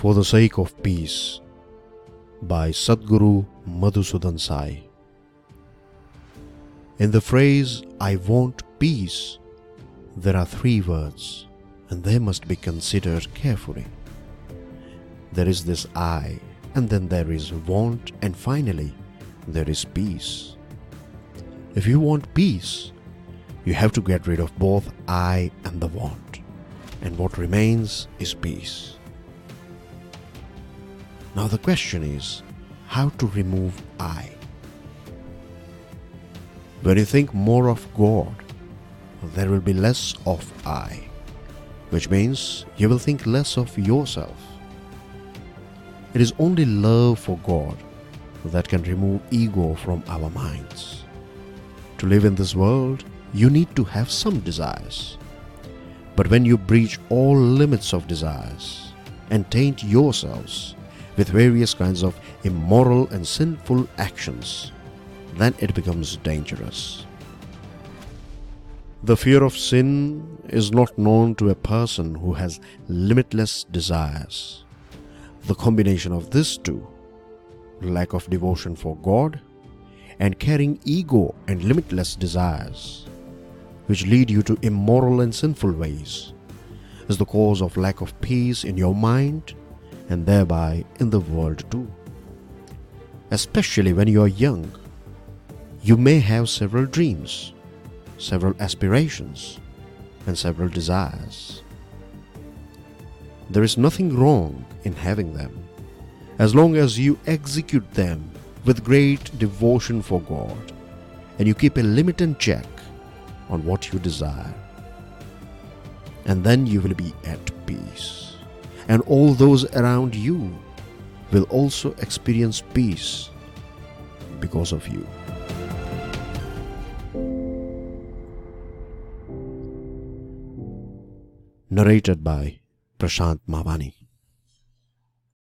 For the Sake of Peace by Sadguru Madhusudan Sai. In the phrase, I want peace, there are three words and they must be considered carefully. There is this I, and then there is want, and finally, there is peace. If you want peace, you have to get rid of both I and the want, and what remains is peace. Now the question is how to remove I. When you think more of God, there will be less of I, which means you will think less of yourself. It is only love for God that can remove ego from our minds. To live in this world, you need to have some desires. But when you breach all limits of desires and taint yourselves with various kinds of immoral and sinful actions, then it becomes dangerous. The fear of sin is not known to a person who has limitless desires. The combination of these two, lack of devotion for God and carrying ego and limitless desires, which lead you to immoral and sinful ways, is the cause of lack of peace in your mind and thereby in the world too. Especially when you are young, you may have several dreams, several aspirations, and several desires. There is nothing wrong in having them, as long as you execute them with great devotion for God and you keep a limit and check on what you desire. And then you will be at peace and all those around you will also experience peace because of you. Narrated by Prashant Mavani.